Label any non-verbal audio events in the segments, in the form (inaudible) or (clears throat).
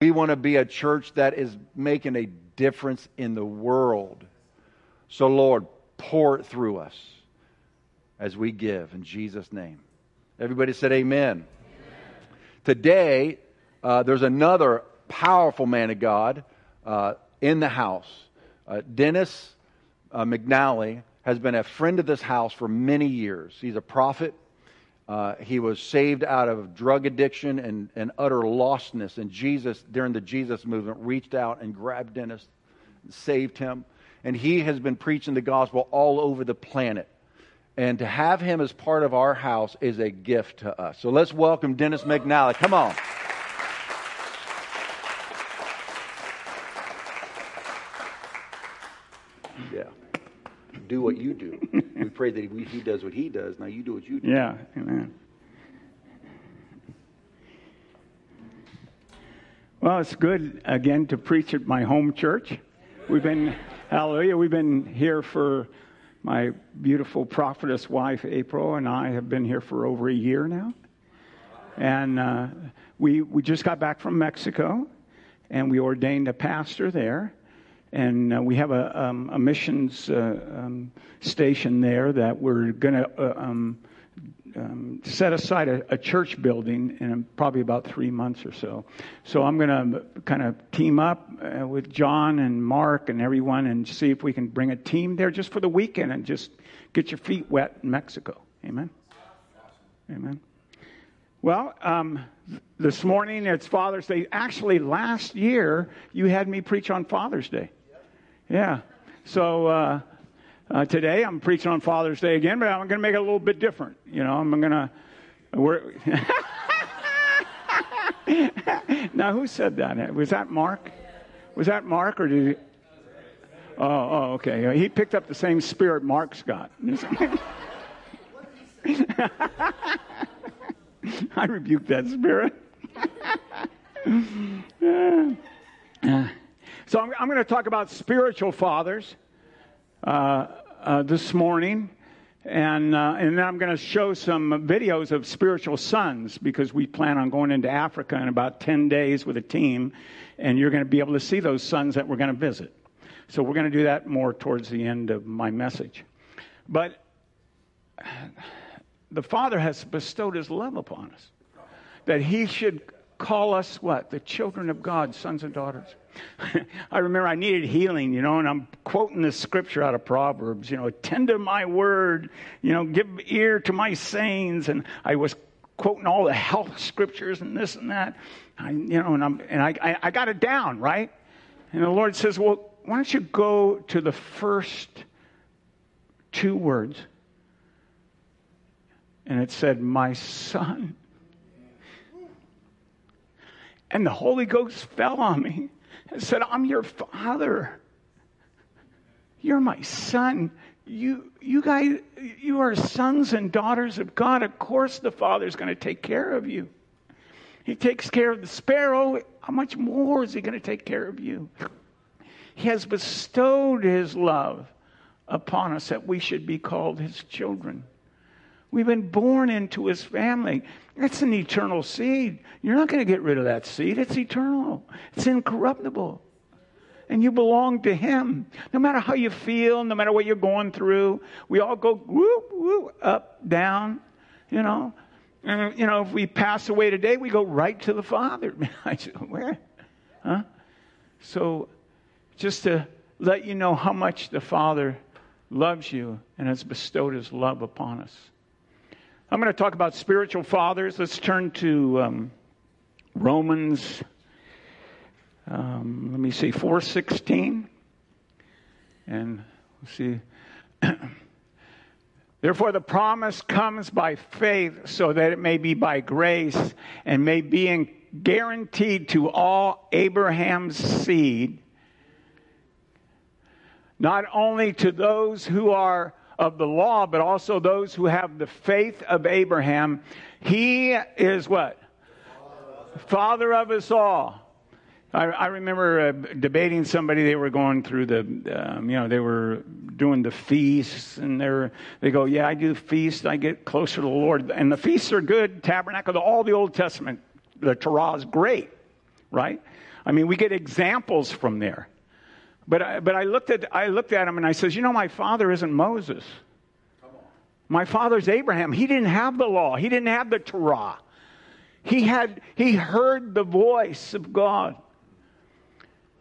We want to be a church that is making a difference in the world. So, Lord, pour it through us as we give in Jesus' name. Everybody said, Amen. amen. Today, uh, there's another powerful man of God uh, in the house. Uh, Dennis uh, McNally has been a friend of this house for many years. He's a prophet. Uh, he was saved out of drug addiction and, and utter lostness. And Jesus, during the Jesus movement, reached out and grabbed Dennis, and saved him. And he has been preaching the gospel all over the planet. And to have him as part of our house is a gift to us. So let's welcome Dennis McNally. Come on. Yeah. Do what you do. we pray that he, he does what he does. Now you do what you do. Yeah. Amen. Well, it's good again to preach at my home church. We've been, hallelujah, we've been here for my beautiful prophetess wife, April, and I have been here for over a year now. And uh, we, we just got back from Mexico, and we ordained a pastor there. And uh, we have a, um, a missions uh, um, station there that we're going to uh, um, um, set aside a, a, church building in probably about three months or so. So I'm going to kind of team up uh, with John and Mark and everyone and see if we can bring a team there just for the weekend and just get your feet wet in Mexico. Amen. Amen. Well, um, this morning it's Father's Day. Actually, last year you had me preach on Father's Day. Yeah. So. Uh, uh, today I'm preaching on Father's Day again, but I'm going to make it a little bit different. You know, I'm going (laughs) to. now, who said that? Was that Mark? Was that Mark, or did he? Oh, oh, okay. He picked up the same spirit Mark's got. (laughs) I rebuke that spirit. (laughs) so I'm, I'm going to talk about spiritual fathers uh, uh, this morning. And, uh, and then I'm going to show some videos of spiritual sons because we plan on going into Africa in about 10 days with a team. And you're going to be able to see those sons that we're going to visit. So we're going to do that more towards the end of my message. But the Father has bestowed His love upon us that He should call us what? The children of God, sons and daughters. (laughs) I remember I needed healing, you know, and I'm quoting this scripture out of Proverbs, you know, attend to my word, you know, give ear to my sayings. And I was quoting all the health scriptures and this and that. I, you know, and, I'm, and I, I, I got it down, right? And the Lord says, well, why don't you go to the first two words? And it said, my son. And the Holy Ghost fell on me and said, I'm your father. You're my son. You, you guys, you are sons and daughters of God. Of course, the Father's going to take care of you. He takes care of the sparrow. How much more is He going to take care of you? He has bestowed His love upon us that we should be called His children. We've been born into his family. That's an eternal seed. You're not going to get rid of that seed. It's eternal, it's incorruptible. And you belong to him. No matter how you feel, no matter what you're going through, we all go whoop, whoop, up, down, you know. And, you know, if we pass away today, we go right to the Father. (laughs) I said, where? Huh? So, just to let you know how much the Father loves you and has bestowed his love upon us. I'm going to talk about spiritual fathers. Let's turn to um, Romans. Um, let me see, 416. And we'll see. (clears throat) Therefore, the promise comes by faith, so that it may be by grace and may be guaranteed to all Abraham's seed, not only to those who are of the law, but also those who have the faith of Abraham. He is what? Father of us all. I, I remember uh, debating somebody. They were going through the, um, you know, they were doing the feasts, and they were, they go, "Yeah, I do feasts. I get closer to the Lord." And the feasts are good. Tabernacle, all the Old Testament, the Torah is great, right? I mean, we get examples from there. But I, but I looked at I looked at him and I says, you know, my father isn't Moses. My father's Abraham. He didn't have the law. He didn't have the Torah. He had he heard the voice of God.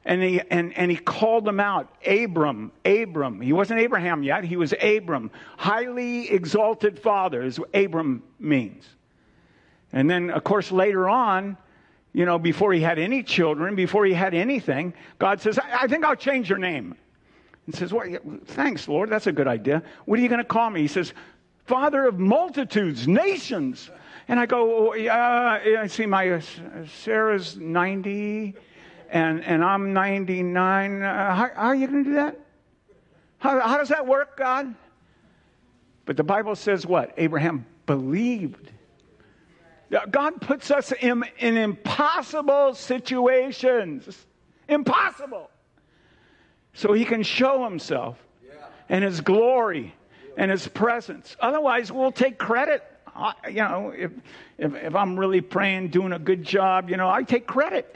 And he, and, and he called him out Abram, Abram. He wasn't Abraham yet, he was Abram. Highly exalted father is what Abram means. And then, of course, later on, you know, before he had any children, before he had anything, God says, I, I think I'll change your name. And says, well, thanks, Lord, that's a good idea. What are you going to call me? He says, Father of multitudes, nations. And I go, oh, yeah, I see my, uh, Sarah's 90 and, and I'm 99. Uh, how, how, are you going to do that? How, how does that work, God? But the Bible says what? Abraham believed. God puts us in, in impossible situations. Impossible. So he can show himself and his glory and his presence. Otherwise, we'll take credit. I, you know, if, if, if I'm really praying, doing a good job, you know, I take credit.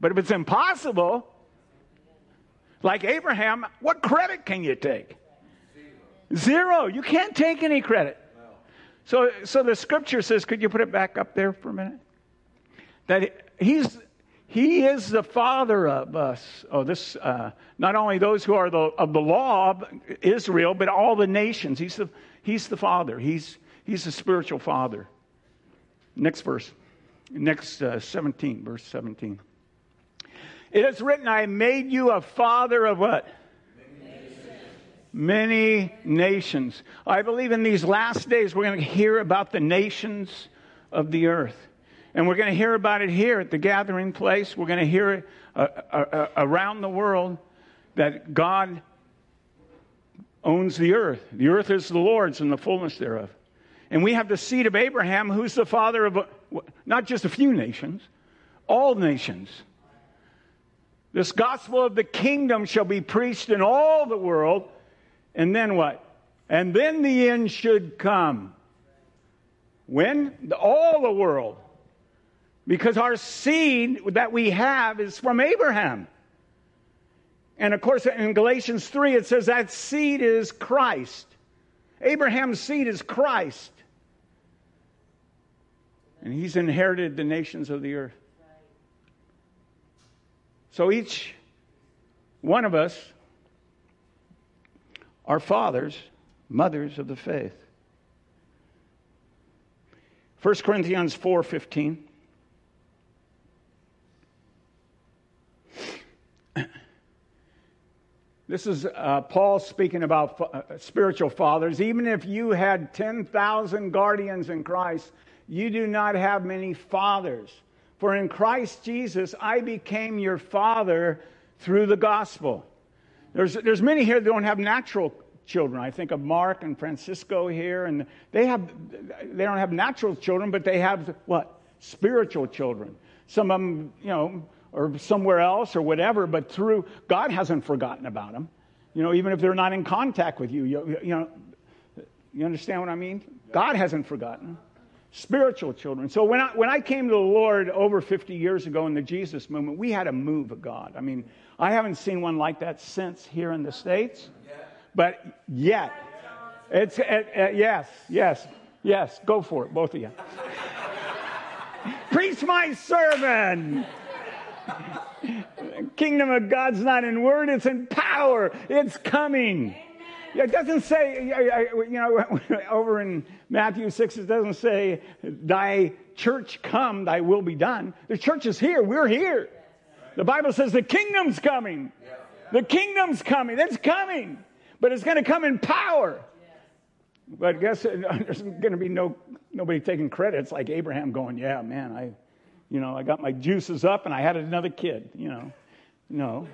But if it's impossible, like Abraham, what credit can you take? Zero. You can't take any credit. So, so the scripture says, could you put it back up there for a minute? That he's, he is the father of us. Oh, this, uh, not only those who are the, of the law, of Israel, but all the nations. He's the, he's the father. He's, he's the spiritual father. Next verse. Next uh, 17, verse 17. It is written, I made you a father of what? Many nations. I believe in these last days we're going to hear about the nations of the earth. And we're going to hear about it here at the gathering place. We're going to hear it uh, uh, uh, around the world that God owns the earth. The earth is the Lord's and the fullness thereof. And we have the seed of Abraham, who's the father of not just a few nations, all nations. This gospel of the kingdom shall be preached in all the world. And then what? And then the end should come. When? All the world. Because our seed that we have is from Abraham. And of course, in Galatians 3, it says that seed is Christ. Abraham's seed is Christ. And he's inherited the nations of the earth. So each one of us are fathers, mothers of the faith. 1 Corinthians 4:15 This is uh, Paul speaking about uh, spiritual fathers. Even if you had 10,000 guardians in Christ, you do not have many fathers. For in Christ Jesus, I became your father through the gospel. There's, there's many here that don't have natural children. I think of Mark and Francisco here, and they, have, they don't have natural children, but they have what? Spiritual children. Some of them, you know, or somewhere else or whatever, but through God hasn't forgotten about them. You know, even if they're not in contact with you, you, you know, you understand what I mean? God hasn't forgotten spiritual children. So when I, when I came to the Lord over 50 years ago in the Jesus movement, we had a move of God. I mean, I haven't seen one like that since here in the States, but yet. It's, uh, uh, yes, yes, yes, go for it, both of you. Preach my sermon. Kingdom of God's not in word, it's in power. It's coming. It doesn't say, you know, (laughs) over in Matthew 6, it doesn't say, Thy church come, thy will be done. The church is here. We're here. The Bible says the kingdom's coming. The kingdom's coming. It's coming. But it's going to come in power. But I guess (laughs) there's going to be no nobody taking credit. It's like Abraham going, "Yeah, man, I, you know, I got my juices up and I had another kid." You know, no.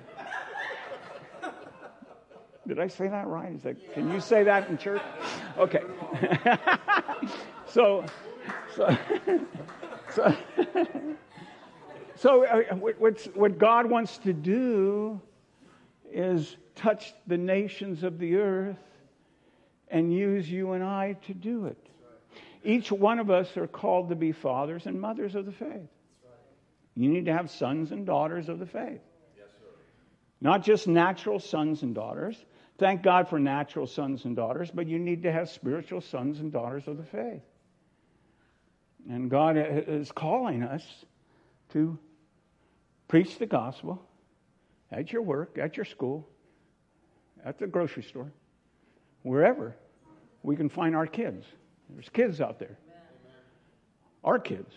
Did I say that right? Is that, can you say that in church? Okay. (laughs) so, so, (laughs) so, so uh, what God wants to do is touch the nations of the earth and use you and I to do it. Each one of us are called to be fathers and mothers of the faith. You need to have sons and daughters of the faith. Not just natural sons and daughters. Thank God for natural sons and daughters, but you need to have spiritual sons and daughters of the faith. And God is calling us to preach the gospel at your work, at your school, at the grocery store, wherever we can find our kids. There's kids out there. Our kids.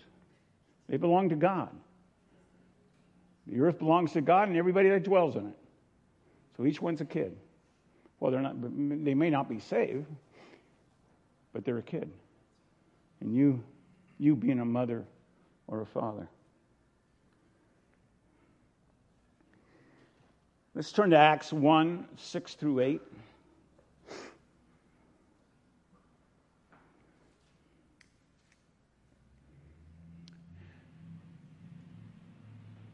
They belong to God. The earth belongs to God and everybody that dwells in it. So each one's a kid. Well, they're not, they may not be saved, but they're a kid. And you, you being a mother or a father. Let's turn to Acts 1 6 through 8.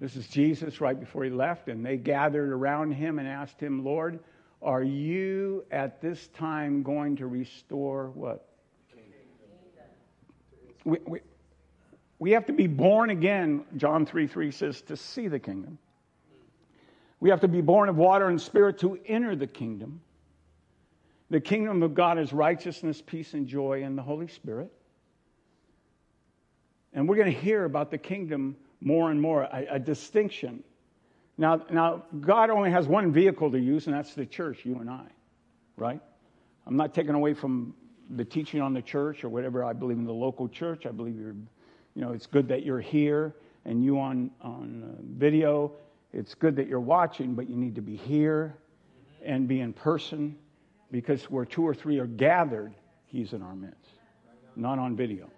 This is Jesus right before he left, and they gathered around him and asked him, Lord, are you at this time going to restore what? We, we, we have to be born again, John 3 3 says, to see the kingdom. We have to be born of water and spirit to enter the kingdom. The kingdom of God is righteousness, peace, and joy in the Holy Spirit. And we're going to hear about the kingdom more and more, a, a distinction. Now, now, God only has one vehicle to use, and that's the church, you and I, right? I'm not taking away from the teaching on the church or whatever. I believe in the local church. I believe you're, you know, it's good that you're here and you on, on uh, video. It's good that you're watching, but you need to be here and be in person because where two or three are gathered, He's in our midst, not on video.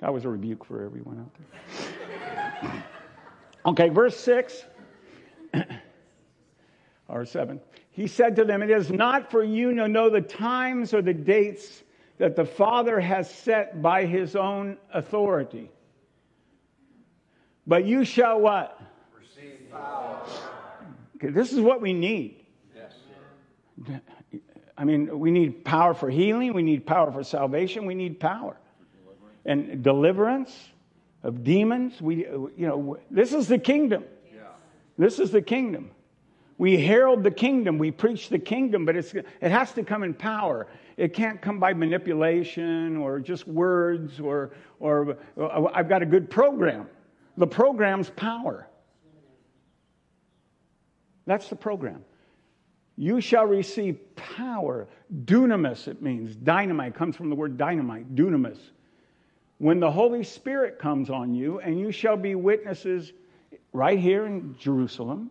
That was a rebuke for everyone out there. (laughs) okay, verse 6 (clears throat) or 7. He said to them, It is not for you to know the times or the dates that the Father has set by his own authority. But you shall what? Receive power. Okay, this is what we need. Yes. I mean, we need power for healing, we need power for salvation, we need power and deliverance of demons. We, you know, this is the kingdom. Yeah. This is the kingdom. We herald the kingdom, we preach the kingdom, but it's, it has to come in power. It can't come by manipulation or just words or, or uh, I've got a good program. The program's power. That's the program. You shall receive power. Dunamis, it means. Dynamite comes from the word dynamite, dunamis when the Holy Spirit comes on you, and you shall be witnesses right here in Jerusalem.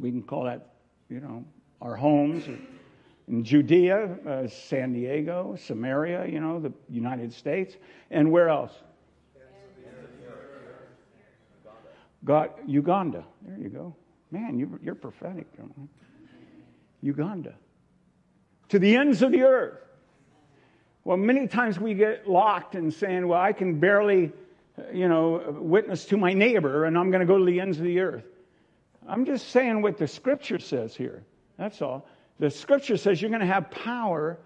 We can call that, you know, our homes. In Judea, uh, San Diego, Samaria, you know, the United States. And where else? God, Uganda. There you go. Man, you, you're prophetic. Uganda. To the ends of the earth. Well, many times we get locked in saying, well, I can barely, uh, you know, witness to my neighbor and I'm going to go to the ends of the earth. I'm just saying what the scripture says here. That's all. The scripture says you're going to have power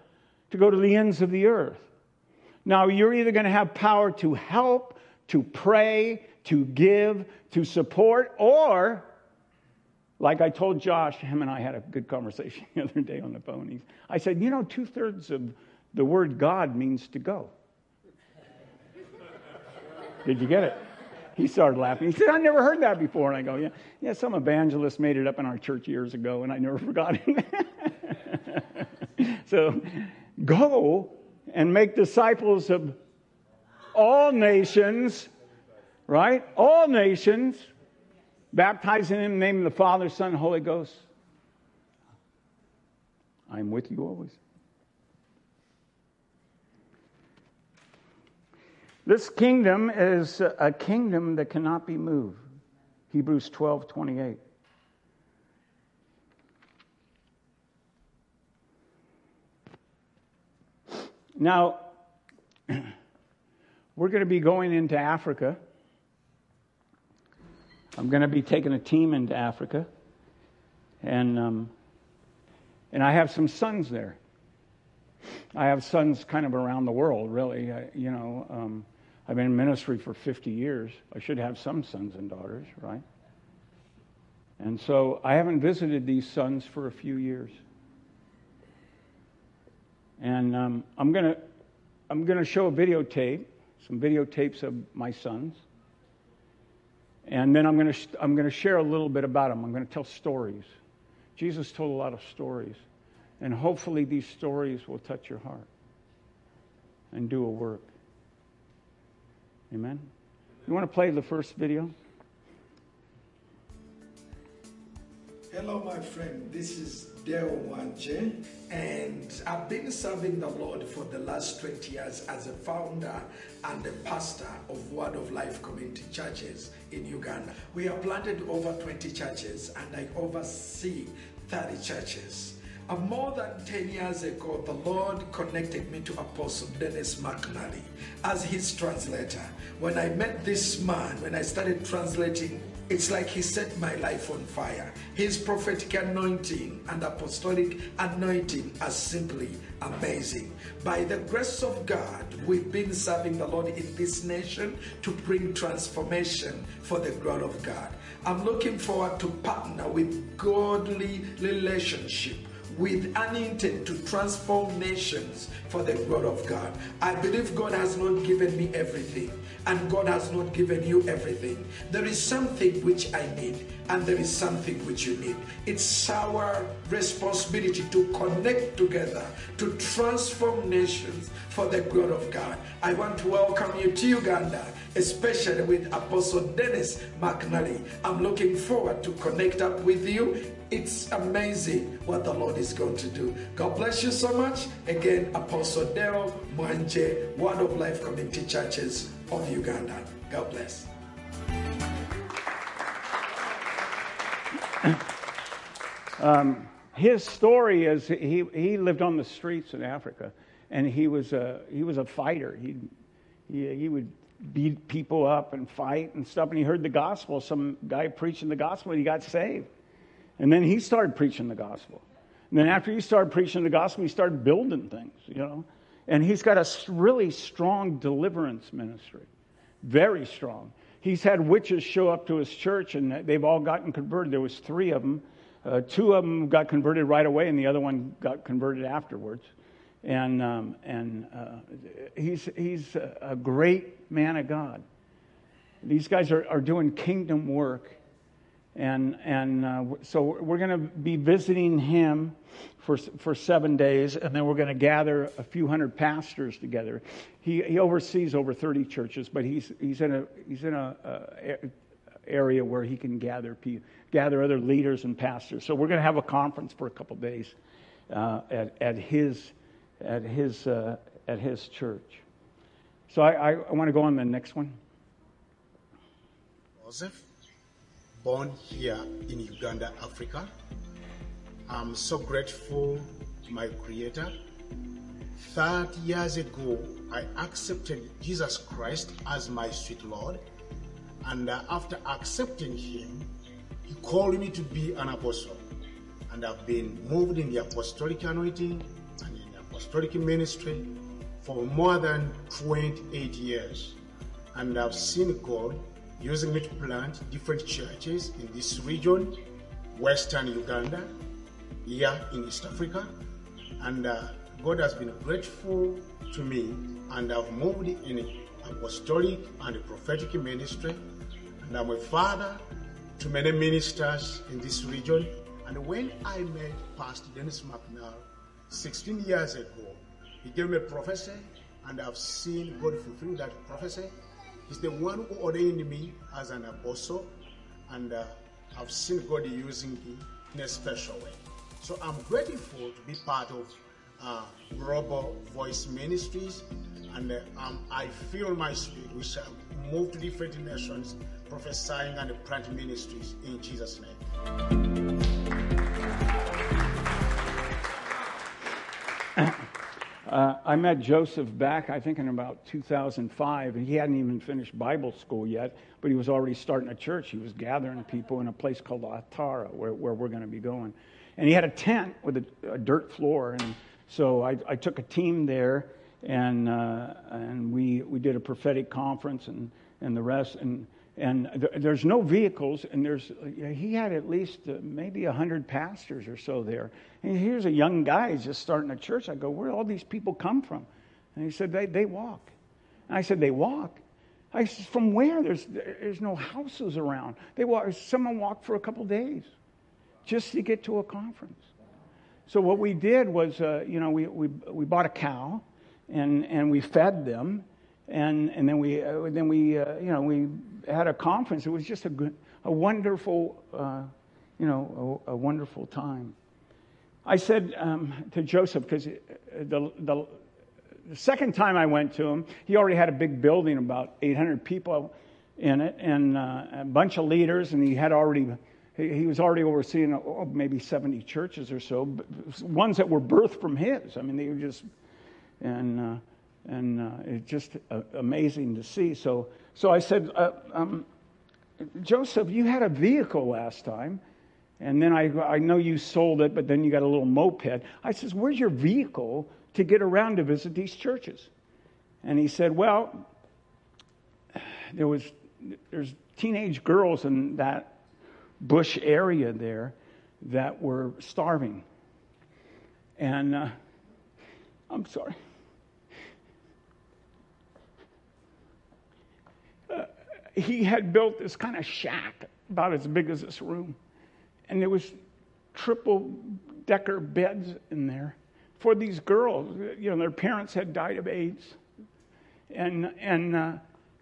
to go to the ends of the earth. Now, you're either going to have power to help, to pray, to give, to support, or, like I told Josh, him and I had a good conversation (laughs) the other day on the phone. I said, you know, two thirds of the word God means to go. Did you get it? He started laughing. He said, I never heard that before. And I go, Yeah, yeah, some evangelist made it up in our church years ago, and I never (laughs) forgot it. (laughs) so go and make disciples of all nations, right? All nations, baptizing in the name of the Father, Son, Holy Ghost. I'm with you always. This kingdom is a kingdom that cannot be moved. Hebrews 12 28. Now, (clears throat) we're going to be going into Africa. I'm going to be taking a team into Africa. And, um, and I have some sons there. I have sons kind of around the world, really. I, you know, um, I've been in ministry for 50 years. I should have some sons and daughters, right? And so I haven't visited these sons for a few years. And um, I'm going to I'm going to show a videotape, some videotapes of my sons. And then I'm going to, I'm going to share a little bit about them. I'm going to tell stories. Jesus told a lot of stories. And hopefully, these stories will touch your heart and do a work. Amen? You want to play the first video? Hello, my friend. This is Dale Wanche, and I've been serving the Lord for the last 20 years as a founder and a pastor of Word of Life Community Churches in Uganda. We have planted over 20 churches, and I oversee 30 churches. Uh, more than 10 years ago, the Lord connected me to Apostle Dennis McNally as his translator. When I met this man, when I started translating it's like he set my life on fire. His prophetic anointing and apostolic anointing are simply amazing. By the grace of God, we've been serving the Lord in this nation to bring transformation for the glory of God. I'm looking forward to partner with godly relationship with an intent to transform nations for the glory of God. I believe God has not given me everything, and God has not given you everything. There is something which I need, and there is something which you need. It's our responsibility to connect together to transform nations for the glory of God. I want to welcome you to Uganda, especially with Apostle Dennis McNally. I'm looking forward to connect up with you it's amazing what the Lord is going to do. God bless you so much. Again, Apostle Daryl Mwanje, Word of Life Community Churches of Uganda. God bless. Um, his story is he, he lived on the streets in Africa, and he was a, he was a fighter. He, he, he would beat people up and fight and stuff, and he heard the gospel. Some guy preaching the gospel, and he got saved. And then he started preaching the gospel. And then after he started preaching the gospel, he started building things, you know. And he's got a really strong deliverance ministry, very strong. He's had witches show up to his church, and they've all gotten converted. There was three of them. Uh, two of them got converted right away, and the other one got converted afterwards. And, um, and uh, he's, he's a great man of God. These guys are, are doing kingdom work and, and uh, so we're going to be visiting him for, for seven days, and then we're going to gather a few hundred pastors together. He, he oversees over 30 churches, but he's, he's in a, he's in a, a area where he can gather, people, gather other leaders and pastors. So we're going to have a conference for a couple days uh, at, at, his, at, his, uh, at his church. So I, I, I want to go on the next one. Joseph? Born here in Uganda, Africa. I'm so grateful to my Creator. 30 years ago, I accepted Jesus Christ as my sweet Lord. And uh, after accepting Him, He called me to be an apostle. And I've been moved in the apostolic anointing and in the apostolic ministry for more than 28 years. And I've seen God using me to plant different churches in this region, Western Uganda, here in East Africa. And uh, God has been grateful to me, and I've moved in apostolic and prophetic ministry. And I'm a father to many ministers in this region. And when I met Pastor Dennis McNally 16 years ago, he gave me a prophecy, and I've seen God fulfill that prophecy He's the one who ordained me as an apostle, and uh, I've seen God using me in a special way. So I'm grateful to be part of uh, Global Voice Ministries, and uh, um, I feel my spirit. We shall move to different nations, prophesying and plant ministries in Jesus' name. I met Joseph back, I think, in about 2005, and he hadn't even finished Bible school yet, but he was already starting a church. He was gathering people in a place called Atara, where, where we're going to be going. And he had a tent with a, a dirt floor, and so I, I, took a team there, and uh, and we we did a prophetic conference and and the rest and and th- there's no vehicles and there's he had at least uh, maybe hundred pastors or so there and here's a young guy just starting a church. I go where all these people come from? And he said they, they walk. And i said they walk? I said from where? There's there's no houses around. They walk someone walked for a couple days just to get to a conference. So what we did was uh, you know we, we we bought a cow and and we fed them. And and then we uh, then we uh, you know we had a conference. It was just a good, a wonderful uh, you know a, a, wonderful time. I said um, to Joseph because uh, the, the the second time I went to him, he already had a big building, about 800 people in it, and uh, a bunch of leaders, and he had already he was already overseeing oh, maybe 70 churches or so, ones that were birthed from his. I mean, they were just, and uh, and uh, it's just uh, amazing to see. So, so I said, uh, um, Joseph, you had a vehicle last time, and then I, I know you sold it, but then you got a little moped. I says, where's your vehicle to get around to visit these churches? And he said, well, there was there's teenage girls in that bush area there that were starving, and uh, I'm sorry. he had built this kind of shack about as big as this room. And there was triple decker beds in there for these girls. You know, their parents had died of AIDS. And, and, uh,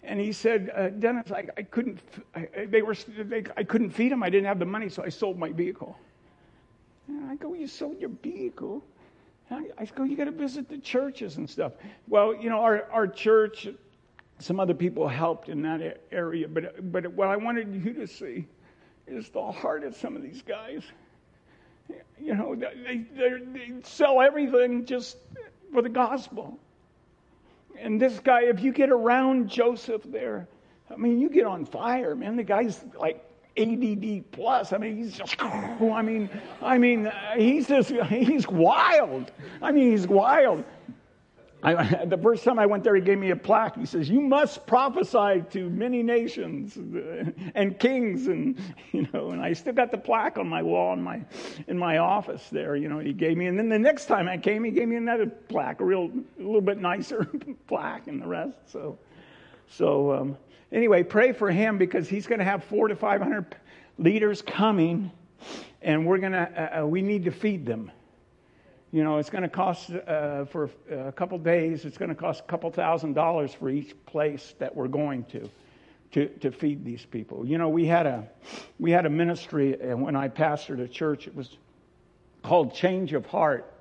and he said, uh, Dennis, I, I couldn't, I, they were, they, I couldn't feed them. I didn't have the money, so I sold my vehicle. And I go, you sold your vehicle? I, I go, you got to visit the churches and stuff. Well, you know, our, our church, some other people helped in that area, but, but what I wanted you to see is the heart of some of these guys. You know, they, they sell everything just for the gospel. And this guy, if you get around Joseph there, I mean, you get on fire, man. The guy's like ADD plus. I mean, he's just, I mean, I mean, he's just, he's wild. I mean, he's wild. I, (laughs) the first time I went there, he gave me a plaque. He says, "You must prophesy to many nations and kings," and (laughs) you know. And I still got the plaque on my wall in my in my office there. You know, he gave me. And then the next time I came, he gave me another plaque, a real, a little bit nicer (laughs) plaque, and the rest. So, so um, anyway, pray for him because he's going to have four to five hundred leaders coming, and we're gonna. Uh, uh we need to feed them. You know, it's going to cost uh, for a couple days, it's going to cost a couple thousand dollars for each place that we're going to, to, to feed these people. You know, we had a, we had a ministry, and when I pastored a church, it was called Change of Heart.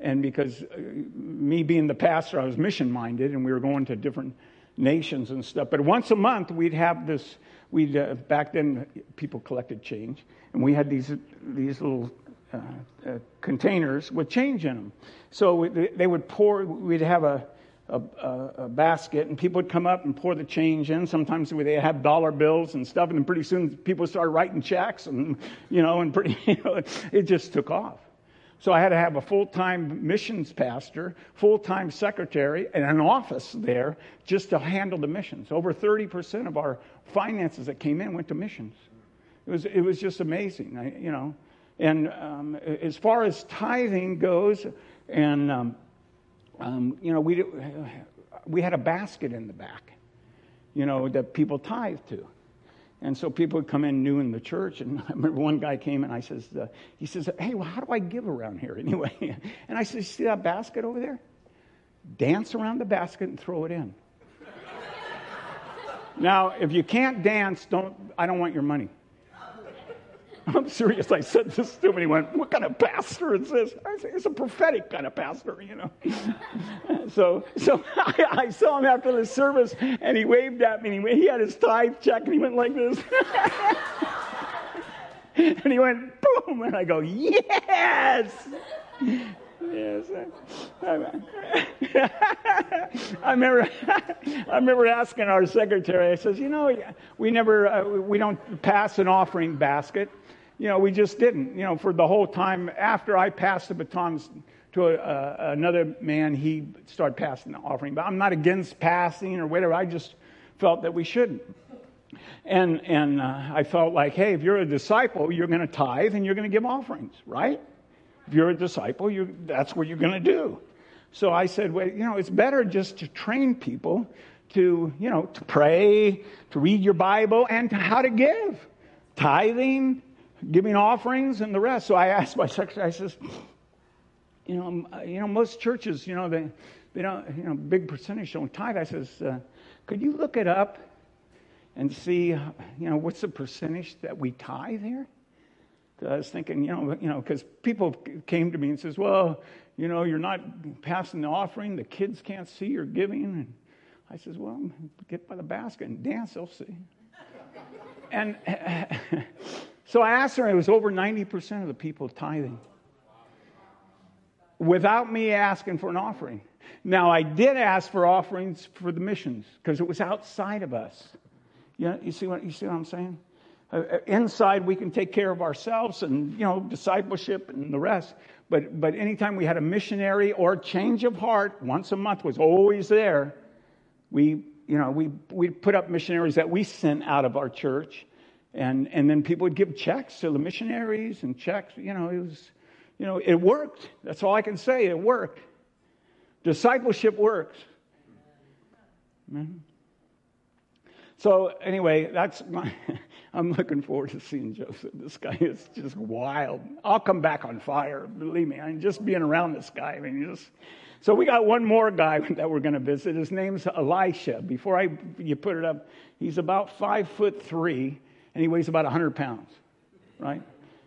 And because uh, me being the pastor, I was mission minded, and we were going to different nations and stuff. But once a month, we'd have this. We'd uh, back then people collected change, and we had these these little uh, uh, containers with change in them. So they would pour, we'd have a, a, a, basket, and people would come up and pour the change in. Sometimes they have dollar bills and stuff, and then pretty soon people started writing checks, and you know, and pretty, (laughs) you know, it just took off. So I had to have a full-time missions pastor, full-time secretary, and an office there just to handle the missions. Over 30% of our finances that came in went to missions. It was, it was just amazing, I, you know. And um, as far as tithing goes, and um, um, you know, we we had a basket in the back, you know, that people tithe to. And so people would come in new in the church, and (laughs) I remember one guy came and I says, uh, he says, "Hey, well, how do I give around here (laughs) anyway?" And I said, "See that basket over there? Dance around the basket and throw it in." (laughs) now, if you can't dance, don't. I don't want your money. (laughs) I'm serious. I said this to him, and he went, What kind of pastor is this? I said, It's a prophetic kind of pastor, you know. (laughs) so so (laughs) I, I, saw him after the service, and he waved at me, and he, he had his tithe check, and he went like this. and he went, Boom! And I go, Yes! Yes. I remember, I remember asking our secretary, I says, you know, we never, uh, we don't pass an offering basket you know, we just didn't. You know, for the whole time after I passed the batons to a, a, another man, he started passing the offering. But I'm not against passing or whatever. I just felt that we shouldn't. And, and uh, I felt like, hey, if you're a disciple, you're going to tithe and you're going to give offerings, right? If you're a disciple, you that's what you're going to do. So I said, well, you know, it's better just to train people to, you know, to pray, to read your Bible, and to how to give. Tithing, giving offerings, and the rest. So I asked my (laughs) secretary, I says, you know, um, you know, most churches, you know, they, they don't, you know, big percentage don't tithe. I says, uh, could you look it up and see, you know, what's the percentage that we tithe here? I was thinking, you know, you know, because people came to me and says, well, you know, you're not passing the offering. The kids can't see you're giving. And I says, well, get by the basket and dance. They'll see. and (laughs) so I asked her. It was over 90% of the people tithing without me asking for an offering. Now, I did ask for offerings for the missions because it was outside of us. You, know, you, see what, you see what I'm saying? Uh, uh, inside, we can take care of ourselves and, you know, discipleship and the rest. But, but anytime we had a missionary or change of heart, once a month was always there. We, you know, we, we put up missionaries that we sent out of our church. And, and then people would give checks to the missionaries and checks. You know, it was, you know, it worked. That's all I can say. It worked. Discipleship works. Amen. So anyway, that's my. (laughs) I'm looking forward to seeing Joseph. This guy is just wild. I'll come back on fire. Believe me. I'm just being around this guy. I mean, just. So we got one more guy (laughs) that we're going to visit. His name's Elisha. Before I you put it up, he's about five foot three, and he weighs about 100 pounds, right?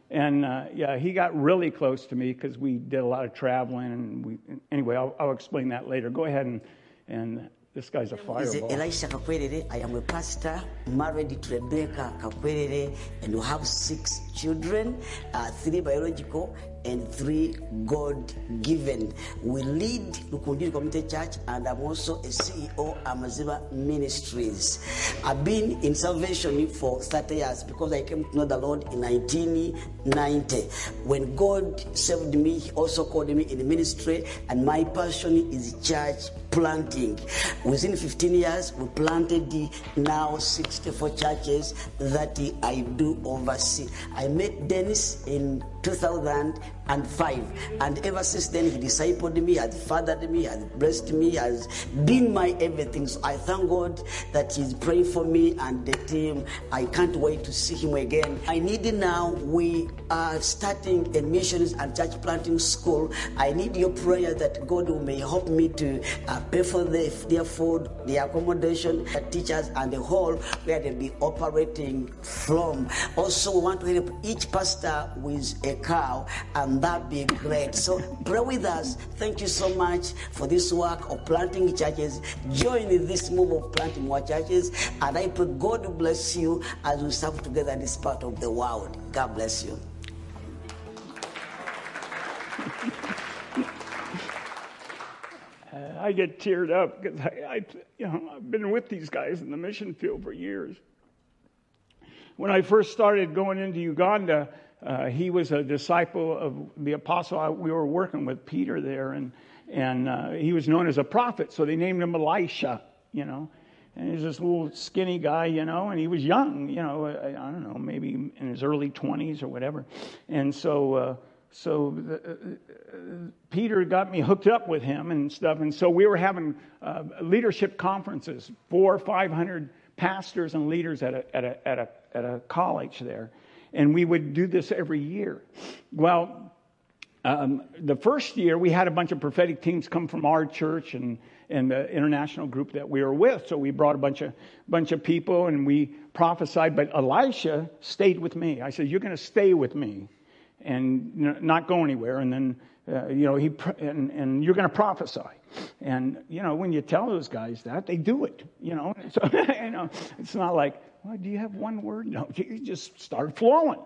And uh, yeah, he got really close to me because we did a lot of traveling. And we, anyway, I'll, I'll explain that later. Go ahead and, and this guy's a fireball. Elisha Kakwerere. I am a pastor, married to Rebecca Kakwerere, and we have six children, uh, three biological and three God given. We lead Rukungiri Community Church, and I'm also a CEO of Amaziba Ministries. I've been in salvation for 30 years because I came to know the Lord in 1990. When God saved me, He also called me in the ministry, and my passion is church planting. Within 15 years, we planted the now 64 churches that I do oversee. I met Dennis in 2005, and five. And ever since then, he discipled me, has fathered me, has blessed me, has been my everything. So I thank God that He's praying for me and the team. I can't wait to see Him again. I need now, we are starting a missions and church planting school. I need your prayer that God may help me to uh, pay for the, their food, the accommodation, the teachers, and the hall where they'll be operating from. Also, we want to help each pastor with a cow, and that be great. So pray with us. Thank you so much for this work of planting churches. Join this move of planting more churches, and I pray God bless you as we serve together in this part of the world. God bless you. Uh, I get teared up because I, I, you know, I've been with these guys in the mission field for years. When I first started going into Uganda, uh, he was a disciple of the apostle. I, we were working with Peter there, and and uh, he was known as a prophet, so they named him Elisha. You know, and he's this little skinny guy, you know, and he was young, you know, I, I don't know, maybe in his early 20s or whatever. And so, uh, so the, uh, uh, Peter got me hooked up with him and stuff. And so we were having uh, leadership conferences, four or 500 pastors and leaders at a, at, a, at, a, at a college there. And we would do this every year. Well, um, the first year we had a bunch of prophetic teams come from our church and, and the international group that we were with. So we brought a bunch of, bunch of people and we prophesied. But Elisha stayed with me. I said, You're going to stay with me and not go anywhere. And then, uh, you know, he and, and you're going to prophesy. And you know, when you tell those guys that, they do it. You know, (laughs) so you know, it's not like, well, do you have one word? No, (laughs) you just start flowing.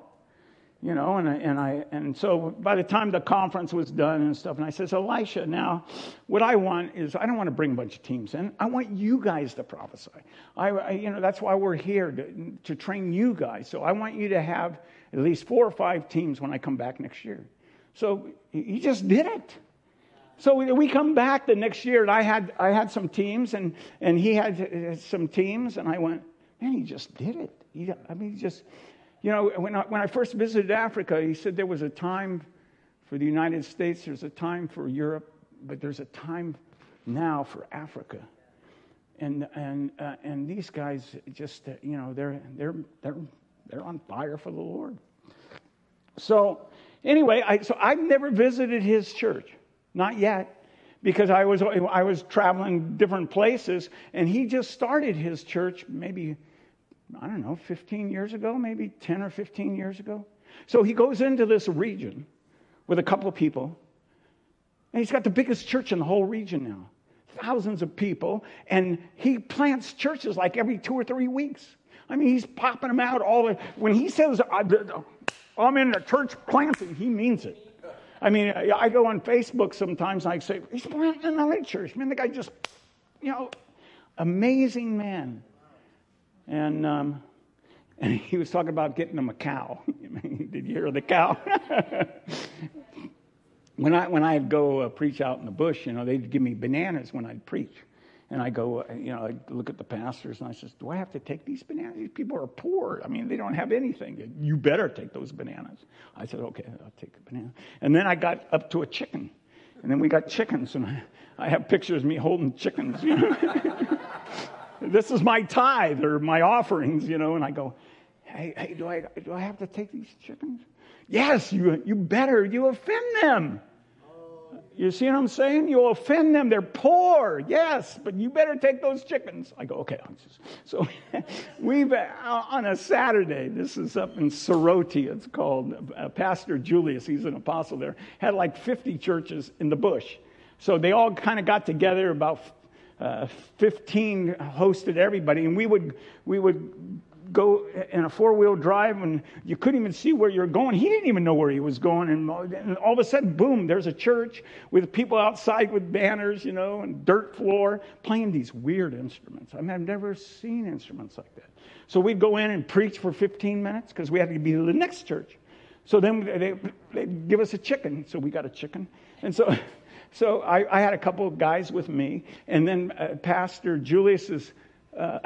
You know, and I, and I and so by the time the conference was done and stuff, and I says, Elisha, now what I want is I don't want to bring a bunch of teams in. I want you guys to prophesy. I, I you know that's why we're here to, to train you guys. So I want you to have at least four or five teams when I come back next year. So he just did it. So we, come back the next year, and I had, I had some teams, and, and he had some teams, and I went, man, he just did it. He, I mean, he just, you know, when I, when I first visited Africa, he said there was a time for the United States, there's a time for Europe, but there's a time now for Africa. And, and, uh, and these guys just, uh, you know, they're, they're, they're, they're on fire for the Lord. So, anyway, I, so I've never visited his church. Not yet, because I was, I was traveling different places, and he just started his church maybe, I don't know, 15 years ago, maybe 10 or 15 years ago. So he goes into this region with a couple of people, and he's got the biggest church in the whole region now. Thousands of people, and he plants churches like every two or three weeks. I mean, he's popping them out all the. When he says, uh, I'm in a church planting, he means it. I mean, I go on Facebook sometimes and I say, he's planting another church. Man, the guy just, you know, amazing man. And, um, (laughs) and he was talking about getting him a cow. (laughs) Did you hear the cow? (laughs) when I when I'd go uh, preach out in the bush, you know, they'd give me bananas when I'd preach. And I go, uh, you know, I look at the pastors and I says, Do I have to take these bananas? These people are poor. I mean, they don't have anything. You better take those bananas. I said, Okay, I'll take the banana. And then I got up to a chicken. And then we got chickens, and I, I have pictures of me holding chickens. You know? This is my tithe or my offerings, you know. And I go, Hey, hey, do I do I have to take these chickens? Yes, you you better. You offend them. You see what I'm saying? You'll offend them. They're poor, yes, but you better take those chickens. I go, okay. So (laughs) we've, uh, on a Saturday, this is up in Soroti, it's called, uh, Pastor Julius, he's an apostle there, had like 50 churches in the bush. So they all kind of got together, about uh, 15 hosted everybody, and we would, we would go in a four wheel drive and you couldn't even see where you're going. He didn't even know where he was going. And, all of a sudden, boom, there's a church with people outside with banners, you know, and dirt floor playing these weird instruments. I mean, I've never seen instruments like that. So we'd go in and preach for 15 minutes because we had to be to the next church. So then they, they'd give us a chicken. So we got a chicken. And so. (laughs) So I, I had a couple of guys with me, and then uh, Pastor Julius's uh,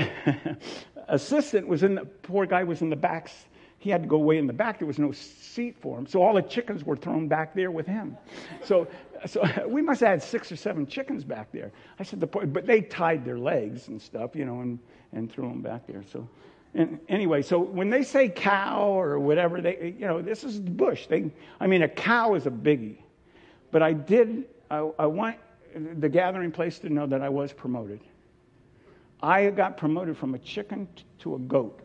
(laughs) assistant was in the poor guy was in the back. He had to go away in the back. There was no seat for him. So all the chickens were thrown back there with him. So, so (laughs) we must have had six or seven chickens back there. I said, the poor, but they tied their legs and stuff, you know, and, and threw them back there. So, and anyway, so when they say cow or whatever, they, you know, this is bush. They, I mean, a cow is a biggie. But I did, I, I want the gathering place to know that I was promoted. I got promoted from a chicken to a goat.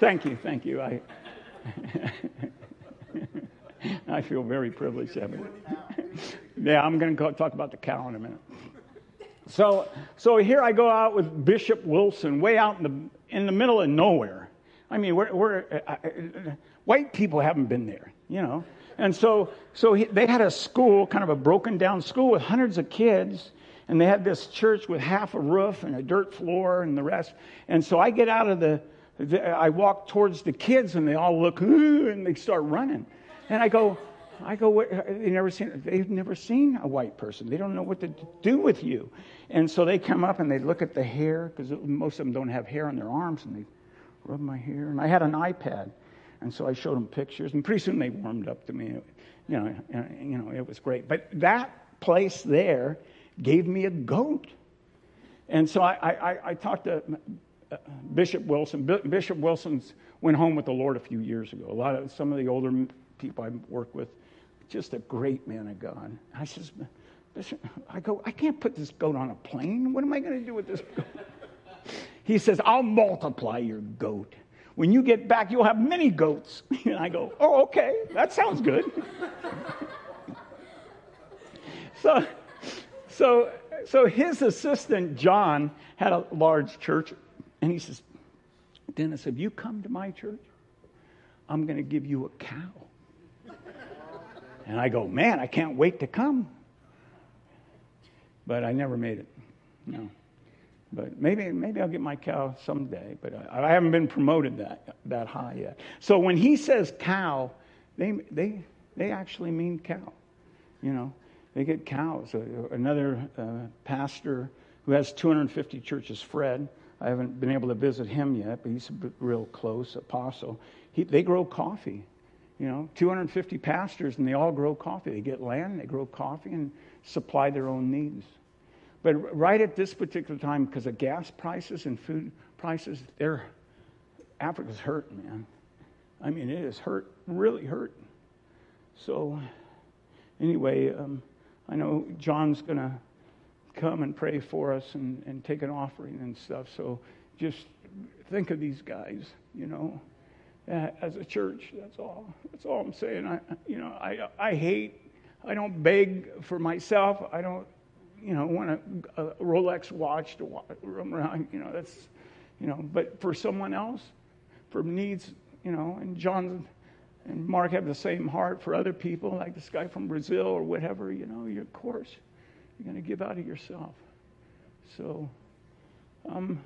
thank you, thank you. I, (laughs) I feel very privileged yeah, I'm going to talk about the cow in a minute. So, so here I go out with Bishop Wilson, way out in the in the middle of nowhere. I mean, we're, we're uh, white people haven't been there, you know. And so, so he, they had a school, kind of a broken down school with hundreds of kids. And they had this church with half a roof and a dirt floor and the rest. And so I get out of the, the I walk towards the kids and they all look, and they start running. And I go, I go, they never seen, they've never seen a white person. They don't know what to do with you. And so they come up and they look at the hair, because most of them don't have hair on their arms, and they rub my hair. And I had an iPad. And so I showed them pictures, and pretty soon they warmed up to me. You know, you know, it was great. But that place there gave me a goat. And so I, I, I talked to uh, Bishop Wilson. Bishop Wilson's went home with the Lord a few years ago. A lot of some of the older people I work with, just a great man of God. I says, I go, I can't put this goat on a plane. What am I going to do with this goat? He says, I'll multiply your goat. When you get back, you'll have many goats. (laughs) And I go, Oh, okay, that sounds good. (laughs) so, so, so his assistant, John, had a large church, and he says, Dennis, if you come to my church, I'm going to give you a cow. And I go, Man, I can't wait to come. But I never made it. No. But maybe, maybe I'll get my cow someday, but I, I haven't been promoted that, that high yet. So when he says cow, they, they, they actually mean cow. You know, they get cows. Uh, another uh, pastor who has 250 churches, Fred, I haven't been able to visit him yet, but he's a real close apostle. He, they grow coffee. You know, 250 pastors, and they all grow coffee. They get land, they grow coffee, and supply their own needs. But right at this particular time, because of gas prices and food prices, they're, Africa's hurt, man. I mean, it is hurt, really hurt. So, anyway, um, I know John's going to come and pray for us and, and take an offering and stuff. So just think of these guys, you know, as a church. That's all. That's all I'm saying. I, you know, I, I hate, I don't beg for myself. I don't, you know, want a, a Rolex watch to run around, you know, that's, you know, but for someone else, for needs, you know, and John and Mark have the same heart for other people, like this guy from Brazil or whatever, you know, of course, you're going to give out of yourself. So, um,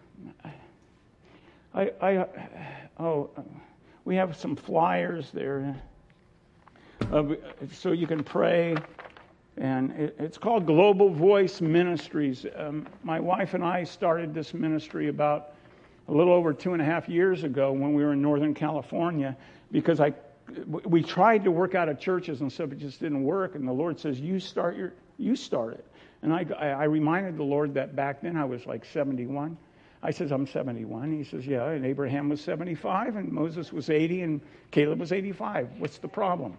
I, I, oh, we have some flyers there, uh, so you can pray, and it, it's called Global Voice Ministries. Um, my wife and I started this ministry about a little over two and a half years ago when we were in Northern California because I we tried to work out of churches and stuff, it just didn't work. And the Lord says, "You start your, you start it." And I, I reminded the Lord that back then I was like 71. I says, I'm 71. He says, Yeah, and Abraham was 75, and Moses was 80, and Caleb was 85. What's the problem?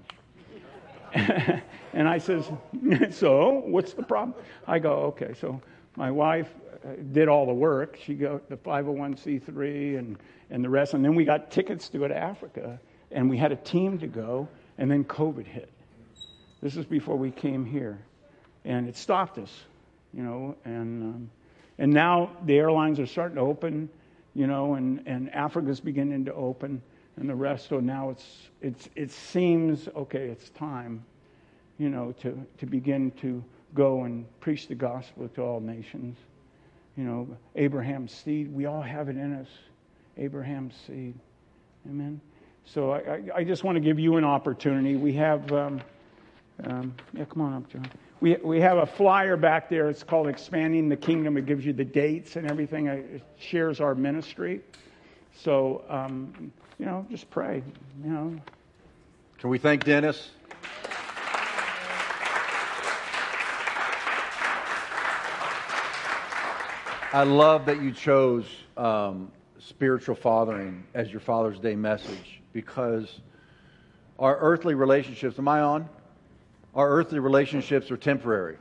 (laughs) and I says, (laughs) So, what's the problem? I go, Okay. So my wife uh, did all the work. She got the 501c3 and, and the rest. And then we got tickets to go to Africa, and we had a team to go, and then COVID hit. This is before we came here and it stopped us, you know. And um, and now the airlines are starting to open, you know, and and Africa's beginning to open, and the rest. So now it's it's it seems okay. It's time, you know, to to begin to go and preach the gospel to all nations. You know, Abraham's seed. We all have it in us. Abraham's seed. Amen. So I, I, just want to give you an opportunity. We have, um, um, yeah, come on up, John we, we have a flyer back there. It's called Expanding the Kingdom. It gives you the dates and everything. It shares our ministry. So, um, you know, just pray. You know. Can we thank Dennis? I love that you chose um, spiritual fathering as your Father's Day message because our earthly relationships. Am I on? our earthly relationships are temporary.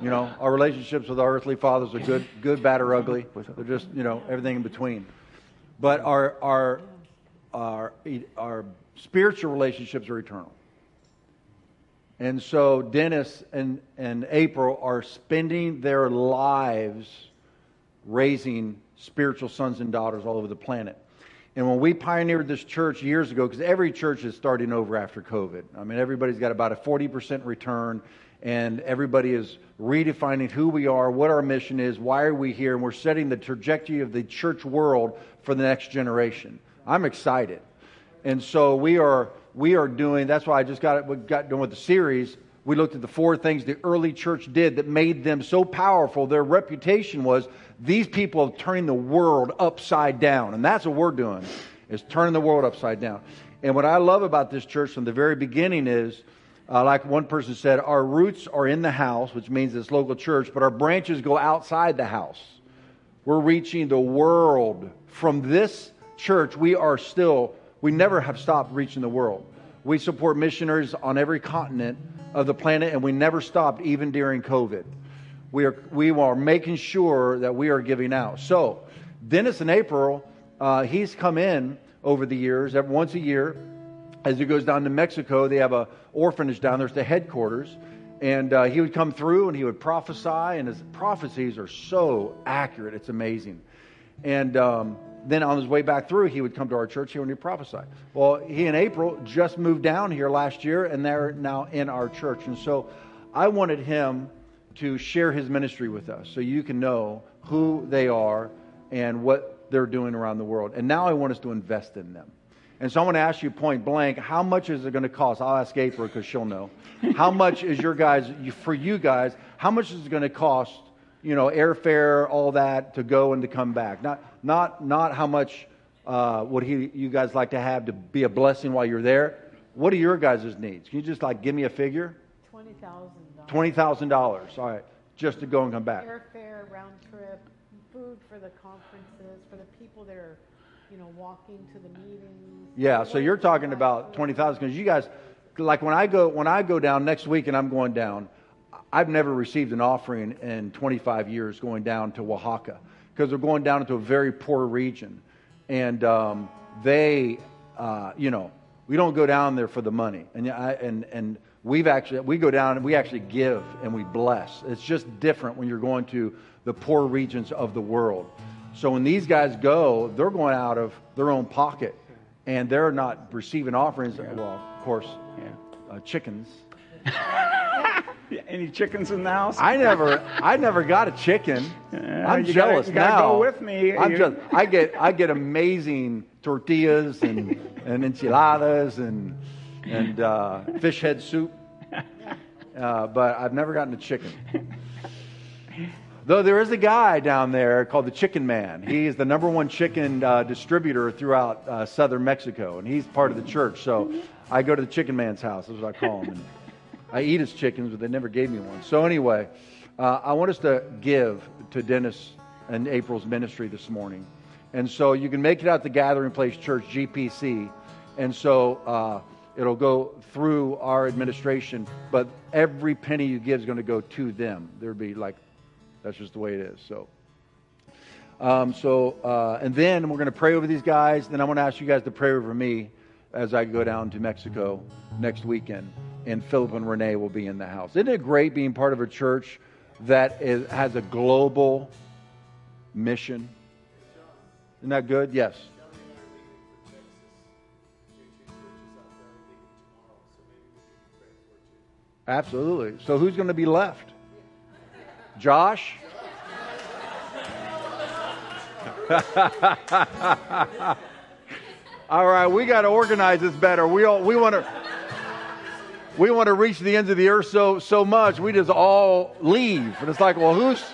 You know, our relationships with our earthly fathers are good, good, bad, or ugly. They're just, you know, everything in between. But our, our, our, our spiritual relationships are eternal. And so Dennis and, and April are spending their lives raising spiritual sons and daughters all over the planet. And when we pioneered this church years ago, because every church is starting over after COVID, I mean, everybody's got about a 40% return, and everybody is redefining who we are, what our mission is, why are we here, and we're setting the trajectory of the church world for the next generation. I'm excited. And so we are, we are doing, that's why I just got, got done with the series. We looked at the four things the early church did that made them so powerful. Their reputation was these people are turning the world upside down. And that's what we're doing, is turning the world upside down. And what I love about this church from the very beginning is, uh, like one person said, our roots are in the house, which means it's local church, but our branches go outside the house. We're reaching the world. From this church, we are still, we never have stopped reaching the world. We support missionaries on every continent of the planet, and we never stopped, even during COVID we are, we are making sure that we are giving out. So, Dennis and April, uh, he's come in over the years, every once a year. As he goes down to Mexico, they have a orphanage down there. It's the headquarters. And uh, he would come through and he would prophesy, and his prophecies are so accurate. It's amazing. And um, then on his way back through, he would come to our church here and he'd prophesy. Well, he and April just moved down here last year, and they're now in our church. And so I wanted him to share his ministry with us so you can know who they are and what they're doing around the world. And now I want us to invest in them. And so I want to ask you point blank, how much is it going to cost? I'll ask April because she'll know. How (laughs) much is your guys, for you guys, how much is it going to cost, you know, airfare, all that, to go and to come back? Not, not, not how much uh, would he, you guys like to have to be a blessing while you're there. What are your guys' needs? Can you just like give me a figure? Twenty thousand dollars. Twenty thousand dollars. All right, just to go and come back. Airfare, round trip, food for the conferences, for the people that are, you know, walking to the meetings. Yeah, so you're talking about twenty thousand because you guys, like when I go when I go down next week and I'm going down, I've never received an offering in 25 years going down to Oaxaca because they're going down into a very poor region, and um, they, uh, you know, we don't go down there for the money, and I, and and we've actually we go down and we actually give and we bless. It's just different when you're going to the poor regions of the world. So when these guys go, they're going out of their own pocket, and they're not receiving offerings. Well, of course, Yeah. uh, chickens. (laughs) Any chickens in the house? I never, I never got a chicken. Yeah, I'm jealous gotta now. go with me. I'm just, I get, I get amazing tortillas and, and enchiladas and and uh, fish head soup, uh, but I've never gotten a chicken. Though there is a guy down there called the Chicken Man. He is the number one chicken uh, distributor throughout uh, southern Mexico, and he's part of the church. So I go to the Chicken Man's house. That's what I call him. And I eat his chickens, but they never gave me one. So anyway, uh, I want us to give to Dennis and April's ministry this morning. And so you can make it out to Gathering Place Church, GPC. And so uh, it'll go through our administration, but every penny you give is going to go to them. There'll be like, that's just the way it is. So. Um, so, uh, and then we're going to pray over these guys. Then I want to ask you guys to pray over me as I go down to Mexico next weekend. And Philip and Renee will be in the house. Isn't it great being part of a church that is, has a global mission? Isn't that good? Yes. Absolutely. So who's going to be left? Josh? (laughs) All right, we got to organize this better. We all, we want to we want to reach the ends of the earth so so much we just all leave, and it's like, well, who's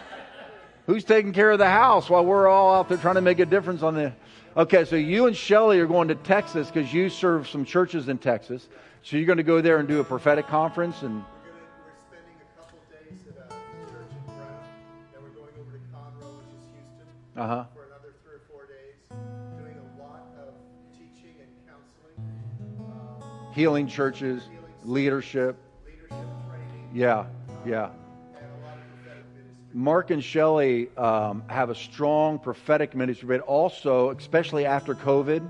who's taking care of the house while we're all out there trying to make a difference on the? Okay, so you and Shelly are going to Texas because you serve some churches in Texas. So you're going to go there and do a prophetic conference and. Houston, Uh huh. for another three or four days, doing a lot of teaching and counseling, um, Healing churches, leadership. leadership training, Yeah, yeah. and a lot of prophetic ministry. Mark and Shelley um, have a strong prophetic ministry, but also, especially after COVID,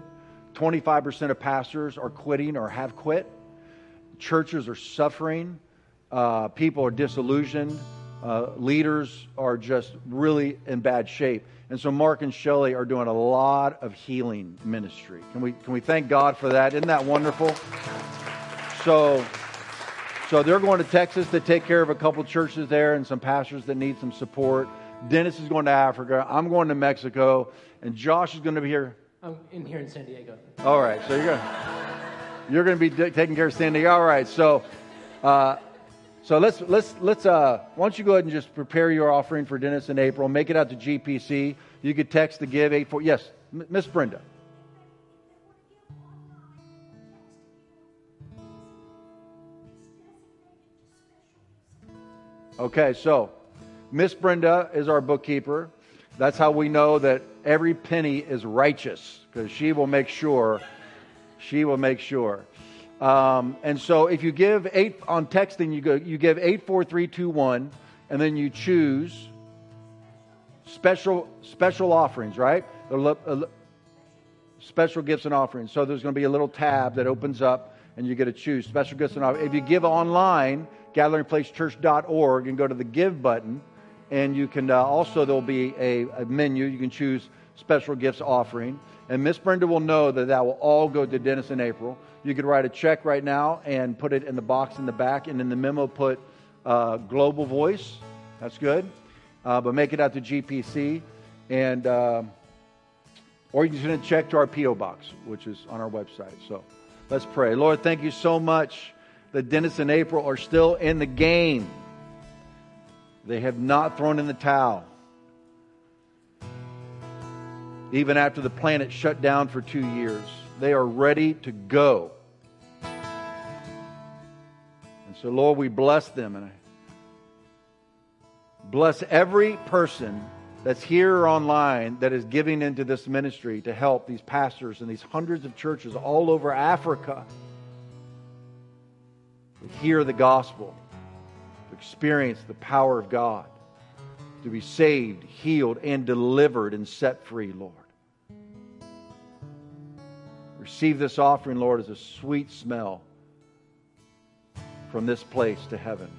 25% of pastors are quitting or have quit. Churches are suffering. Uh, people are disillusioned. Uh, leaders are just really in bad shape. And so Mark and Shelley are doing a lot of healing ministry. Can we, can we thank God for that? Isn't that wonderful? So, so they're going to Texas to take care of a couple churches there and some pastors that need some support. Dennis is going to Africa. I'm going to Mexico, and Josh is going to be here. I'm in here in San Diego. All right, so you're going to you're going to be taking care of San Diego. All right, so uh, so let's let's let's uh, why don't you go ahead and just prepare your offering for Dennis in April. Make it out to GPC. You could text the give eight four. Yes, Miss Brenda. Okay, so Miss Brenda is our bookkeeper. That's how we know that every penny is righteous because she will make sure. She will make sure. Um, and so if you give eight on texting, you go you give eight four three two one, and then you choose special special offerings, right? Li- Special gifts and offerings. So there's going to be a little tab that opens up, and you get to choose special gifts and offerings. If you give online, gatheringplacechurch.org, and go to the give button, and you can uh, also there'll be a, a menu. You can choose special gifts offering, and Miss Brenda will know that that will all go to Dennis in April. You could write a check right now and put it in the box in the back, and in the memo put uh, Global Voice, That's good. Uh, but make it out to GPC. And, um, or you can send a check to our P.O. box, which is on our website. So let's pray. Lord, thank you so much that Dennis and April are still in the game. They have not thrown in the towel. Even after the planet shut down for two years, they are ready to go. So, Lord, we bless them and bless every person that's here or online that is giving into this ministry to help these pastors and these hundreds of churches all over Africa to hear the gospel, to experience the power of God, to be saved, healed, and delivered and set free, Lord. Receive this offering, Lord, as a sweet smell from this place to heaven.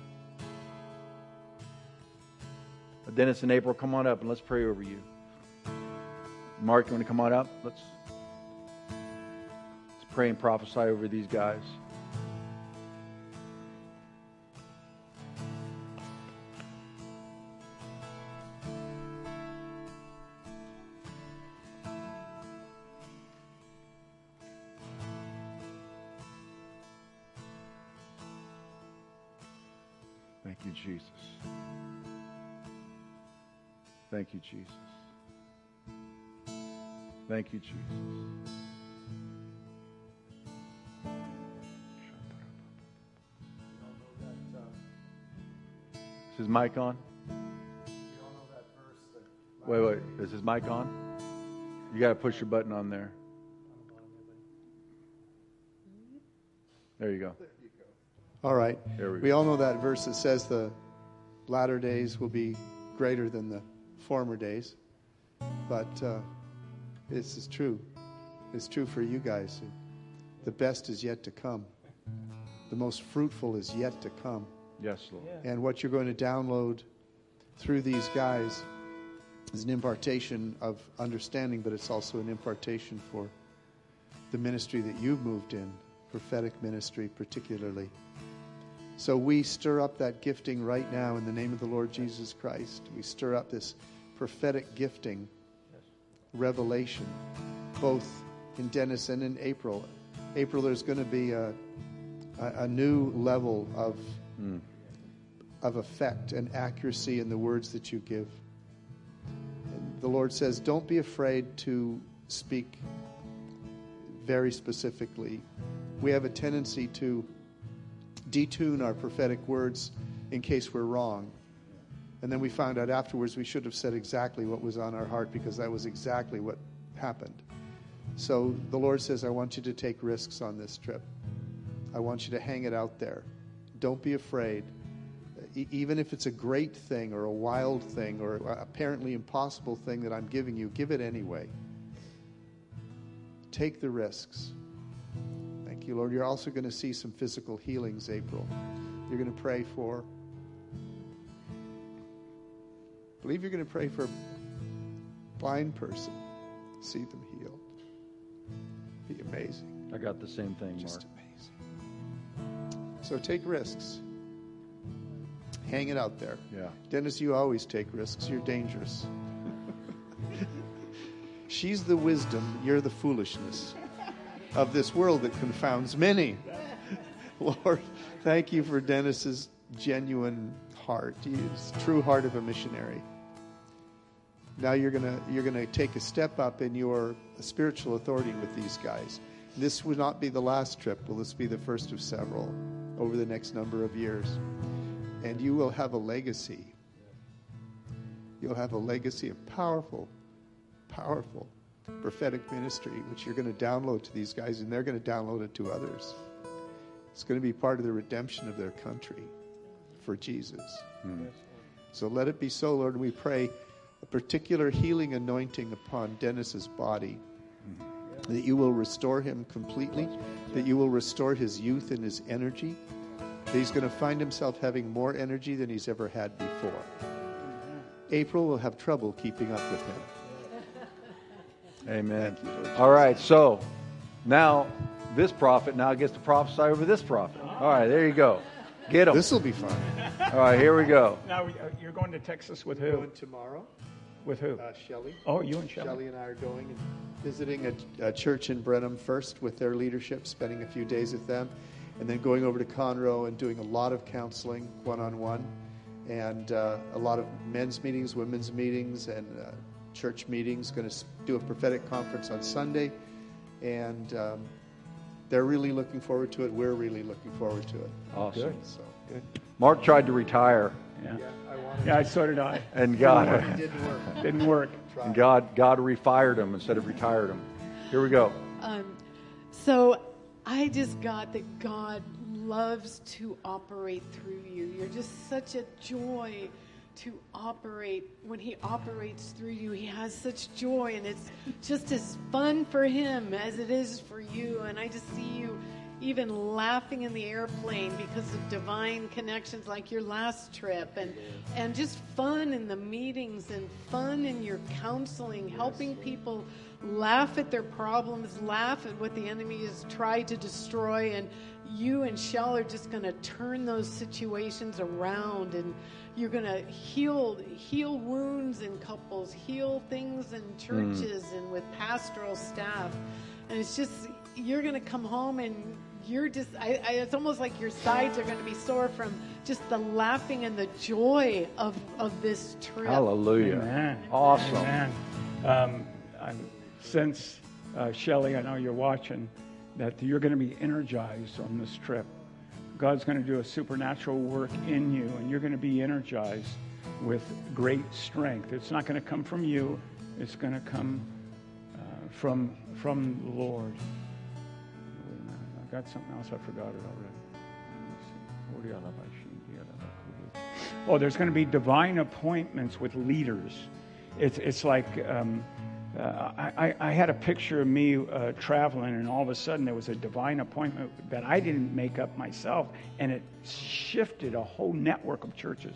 Dennis and April, come on up and let's pray over you. Mark, you want to come on up? Let's, let's pray and prophesy over these guys. You, Jesus. Is his mic on? Wait, wait. Is his mic on? You got to push your button on there. There you go. All right. There we We all know that verse that says the latter days will be greater than the former days. But uh, this is true. It's true for you guys. The best is yet to come. The most fruitful is yet to come. Yes, Lord. And what you're going to download through these guys is an impartation of understanding, but it's also an impartation for the ministry that you've moved in, prophetic ministry particularly. So we stir up that gifting right now in the name of the Lord Jesus Christ. We stir up this prophetic gifting, revelation, both in Dennis and in April. April, there's going to be a, a, a new level of of effect and accuracy in the words that you give. And the Lord says, don't be afraid to speak very specifically. We have a tendency to detune our prophetic words in case we're wrong. And then we found out afterwards we should have said exactly what was on our heart because that was exactly what happened. So the Lord says, I want you to take risks on this trip. I want you to hang it out there. Don't be afraid. E- even if it's a great thing or a wild thing or apparently impossible thing that I'm giving you, give it anyway. Take the risks. Thank you, Lord. You're also going to see some physical healings, April. You're going to pray for. I believe you're going to pray for a blind person. See them healed. Be amazing. I got the same thing, Mark. Just amazing. So take risks. Hang it out there. Yeah. Dennis, you always take risks. You're dangerous. She's the wisdom, you're the foolishness of this world that confounds many. (laughs) Lord, thank you for Dennis's genuine heart, his true heart of a missionary. Now you're gonna you're gonna take a step up in your spiritual authority with these guys. This will not be the last trip. Will this be the first of several over the next number of years? And you will have a legacy. You'll have a legacy of powerful, powerful prophetic ministry, which you're going to download to these guys, and they're going to download it to others. It's going to be part of the redemption of their country for Jesus. So let it be so, Lord. We pray a particular healing anointing upon Dennis's body, that you will restore him completely, that you will restore his youth and his energy, that he's going to find himself having more energy than he's ever had before. April will have trouble keeping up with him. Amen. You, All right, so now this prophet now gets to prophesy over this prophet. All right, there you go. Get him. This will be fun. (laughs) All right, here we go. Now uh, you're going to Texas with We're who? going tomorrow. With who? Uh, Shelley. Oh, you and Shelly. Shelly and I are going and visiting a, a church in Brenham first with their leadership, spending a few days with them, and then going over to Conroe and doing a lot of counseling one on one, and uh, a lot of men's meetings, women's meetings, and uh, church meetings. Going to do a prophetic conference on Sunday, and um, they're really looking forward to it. We're really looking forward to it. Awesome. Good. So good. Mark tried to retire, Yeah. I wanted. Yeah, I so did I. and God, It didn't work. Didn't work. and God, God refired him instead of retired him. Here we go. Um, so I just got that God loves to operate through you. You're just such a joy to operate. When He operates through you, He has such joy, and it's just as fun for Him as it is for you. And I just see you even laughing in the airplane because of divine connections like your last trip and and just fun in the meetings and fun in your counseling helping people laugh at their problems laugh at what the enemy has tried to destroy and you and Shell are just going to turn those situations around and you're going to heal heal wounds in couples heal things in churches and with pastoral staff and it's just you're going to come home and you're just I, I, it's almost like your sides are going to be sore from just the laughing and the joy of of this trip Hallelujah. Amen. Awesome. Amen. Um, I'm, since uh, Shelley, I know you're watching, that you're going to be energized on this trip. God's going to do a supernatural work in you, and you're going to be energized with great strength. It's not going to come from you; it's going to come uh, from from the Lord. Minute, I got something else. I forgot it already. Oh, there's going to be divine appointments with leaders. It's it's like um, uh, I, I had a picture of me uh, traveling, and all of a sudden there was a divine appointment that I didn't make up myself, and it shifted a whole network of churches.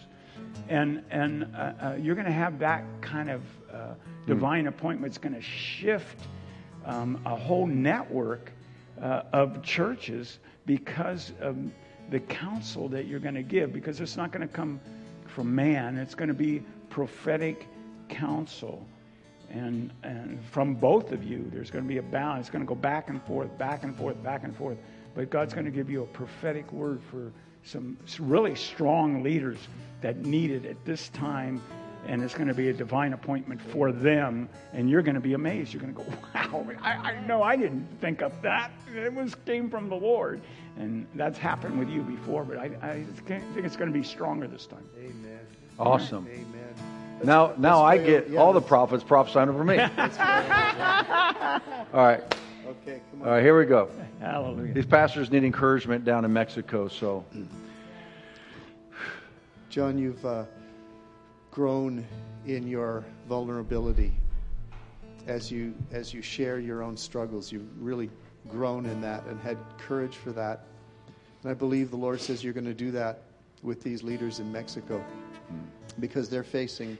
And and uh, uh, you're going to have that kind of uh, divine appointment. It's going to shift um, a whole network uh, of churches because of the counsel that you're going to give. Because it's not going to come from man; it's going to be prophetic counsel. And, and from both of you, there's going to be a balance. It's going to go back and forth, back and forth, back and forth. But God's going to give you a prophetic word for some really strong leaders that need it at this time. And it's going to be a divine appointment for them. And you're going to be amazed. You're going to go, (laughs) wow, I, I know I didn't think of that. It was came from the Lord. And that's happened with you before, but I, I think it's going to be stronger this time. Amen. Awesome. Amen. Now, now I get yeah, all the let's- prophets prophesying over me. (laughs) (laughs) all right, Okay, come on. all right, here we go. Hallelujah. These pastors need encouragement down in Mexico, so John, you've uh, grown in your vulnerability as you as you share your own struggles. You've really grown in that and had courage for that. And I believe the Lord says you're going to do that with these leaders in Mexico because they're facing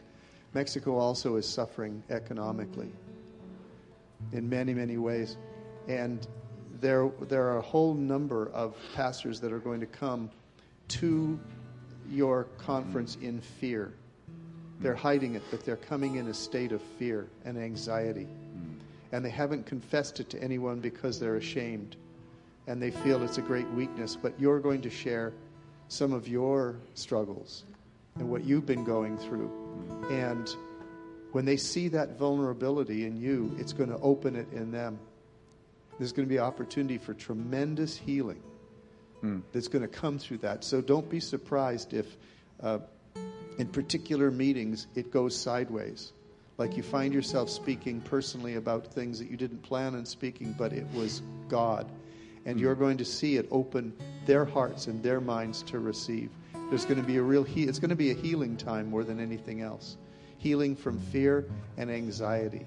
Mexico also is suffering economically in many many ways, and there there are a whole number of pastors that are going to come to your conference in fear. They're hiding it, but they're coming in a state of fear and anxiety. And they haven't confessed it to anyone because they're ashamed and they feel it's a great weakness. But you're going to share some of your struggles and what you've been going through. And when they see that vulnerability in you, it's going to open it in them. There's going to be opportunity for tremendous healing that's going to come through that. So don't be surprised if, uh, in particular meetings, it goes sideways. Like you find yourself speaking personally about things that you didn't plan on speaking, but it was God. And you're going to see it open their hearts and their minds to receive. There's going to be a real he- it's going to be a healing time more than anything else. Healing from fear and anxiety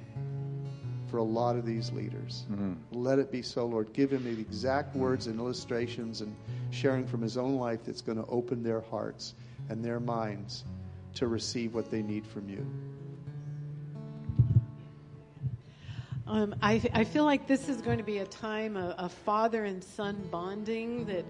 for a lot of these leaders. Mm-hmm. Let it be so, Lord. Give him the exact words and illustrations and sharing from his own life that's going to open their hearts and their minds to receive what they need from you. Um, I, I feel like this is going to be a time of, of father and son bonding. That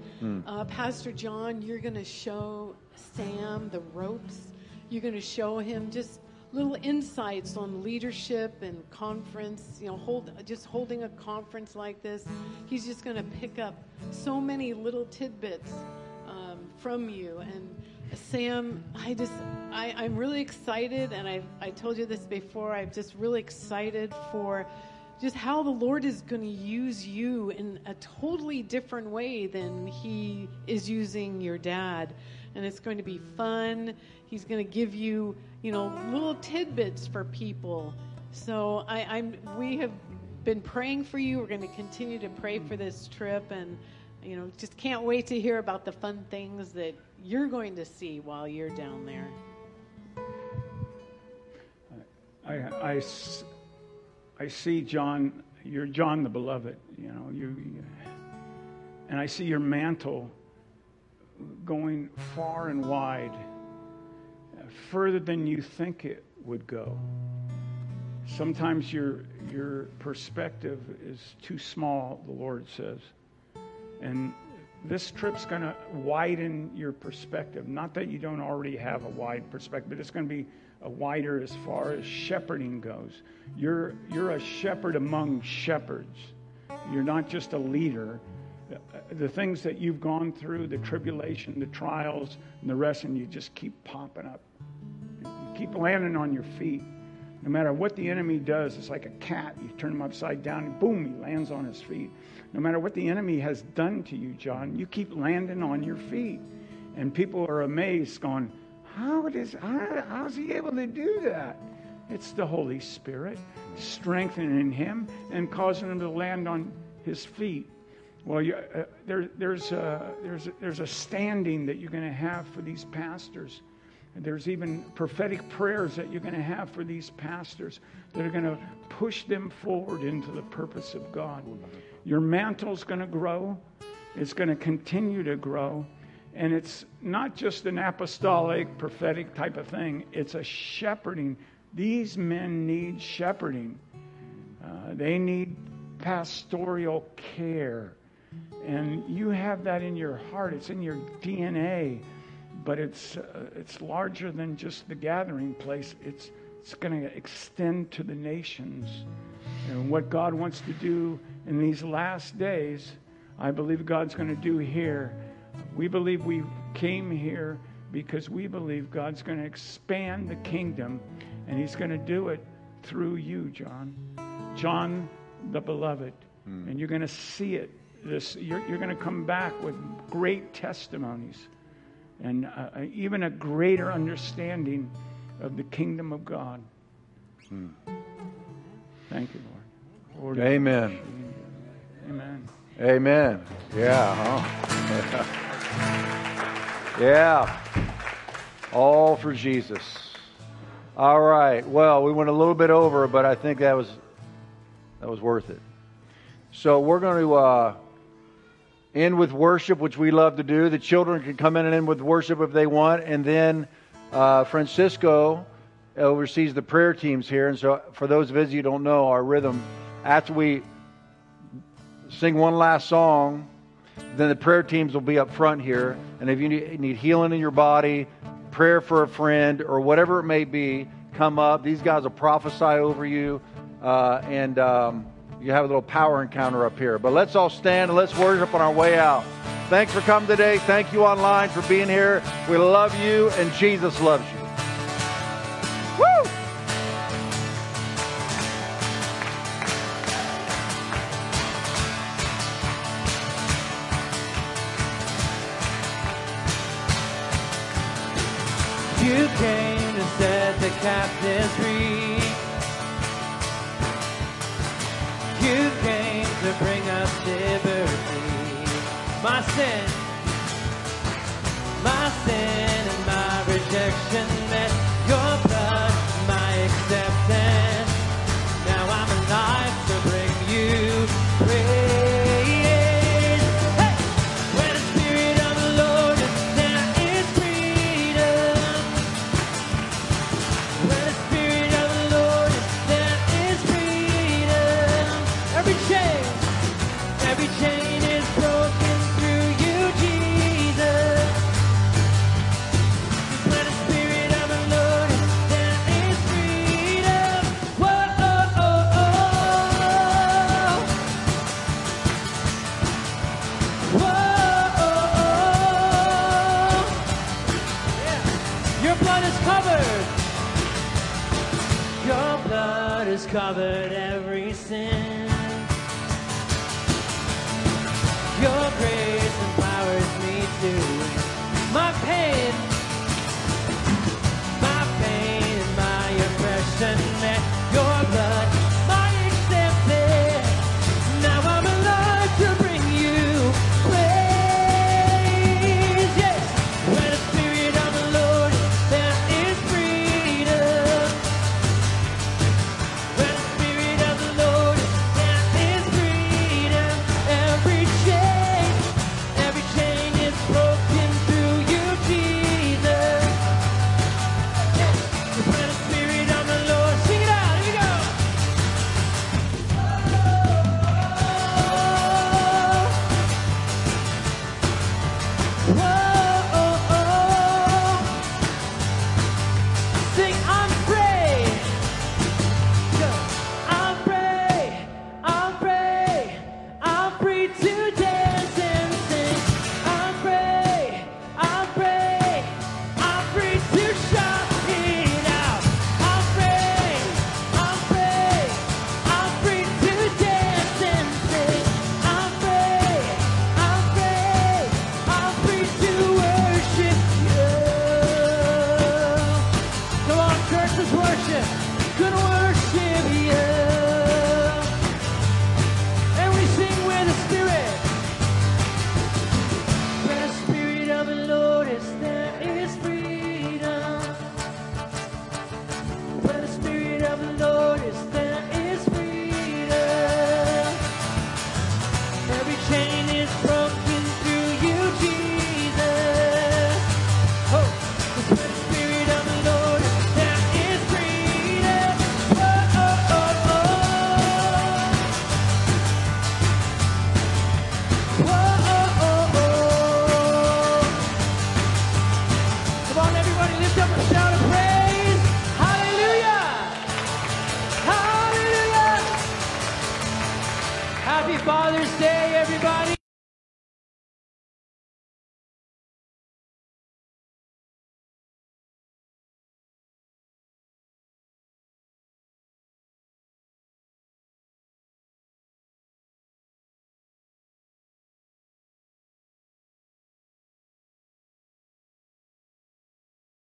uh, Pastor John, you're going to show Sam the ropes. You're going to show him just little insights on leadership and conference. You know, hold just holding a conference like this. He's just going to pick up so many little tidbits um, from you and. Sam, I just, I, I'm really excited, and I, I told you this before. I'm just really excited for just how the Lord is going to use you in a totally different way than He is using your dad. And it's going to be fun. He's going to give you, you know, little tidbits for people. So I, I'm, we have been praying for you. We're going to continue to pray for this trip, and you know, just can't wait to hear about the fun things that you're going to see while you're down there. I, I, I see John, you're John the beloved, you know, you, you, and I see your mantle going far and wide, further than you think it would go. Sometimes your, your perspective is too small, the Lord says. And this trip's going to widen your perspective. Not that you don't already have a wide perspective, but it's going to be a wider as far as shepherding goes. You're, you're a shepherd among shepherds. You're not just a leader. The things that you've gone through, the tribulation, the trials, and the rest, and you just keep popping up. You keep landing on your feet. No matter what the enemy does, it's like a cat. You turn him upside down, and boom, he lands on his feet. No matter what the enemy has done to you, John, you keep landing on your feet. And people are amazed, going, how, is, how, how's he able to do that? It's the Holy Spirit strengthening him and causing him to land on his feet. Well, you, uh, there, there's, a, there's, a, there's a standing that you're going to have for these pastors. There's even prophetic prayers that you're going to have for these pastors that are going to push them forward into the purpose of God. Your mantle's going to grow, it's going to continue to grow. And it's not just an apostolic, prophetic type of thing, it's a shepherding. These men need shepherding, uh, they need pastoral care. And you have that in your heart, it's in your DNA, but it's, uh, it's larger than just the gathering place. It's, it's going to extend to the nations. And what God wants to do in these last days, I believe God's going to do here. We believe we came here because we believe God's going to expand the kingdom, and He's going to do it through you, John. John the beloved. Mm. And you're going to see it. This, you're, you're going to come back with great testimonies and uh, even a greater understanding of the kingdom of God. Mm. Thank you, Lord. Lord Amen. Amen. Amen. Yeah. Huh? (laughs) yeah. All for Jesus. All right. Well, we went a little bit over, but I think that was that was worth it. So we're going to uh, end with worship, which we love to do. The children can come in and end with worship if they want, and then uh, Francisco oversees the prayer teams here. And so, for those of you who don't know our rhythm, after we sing one last song. Then the prayer teams will be up front here. And if you need healing in your body, prayer for a friend, or whatever it may be, come up. These guys will prophesy over you. Uh, and um, you have a little power encounter up here. But let's all stand and let's worship on our way out. Thanks for coming today. Thank you online for being here. We love you, and Jesus loves you. You came to set the captives free. Sin, blood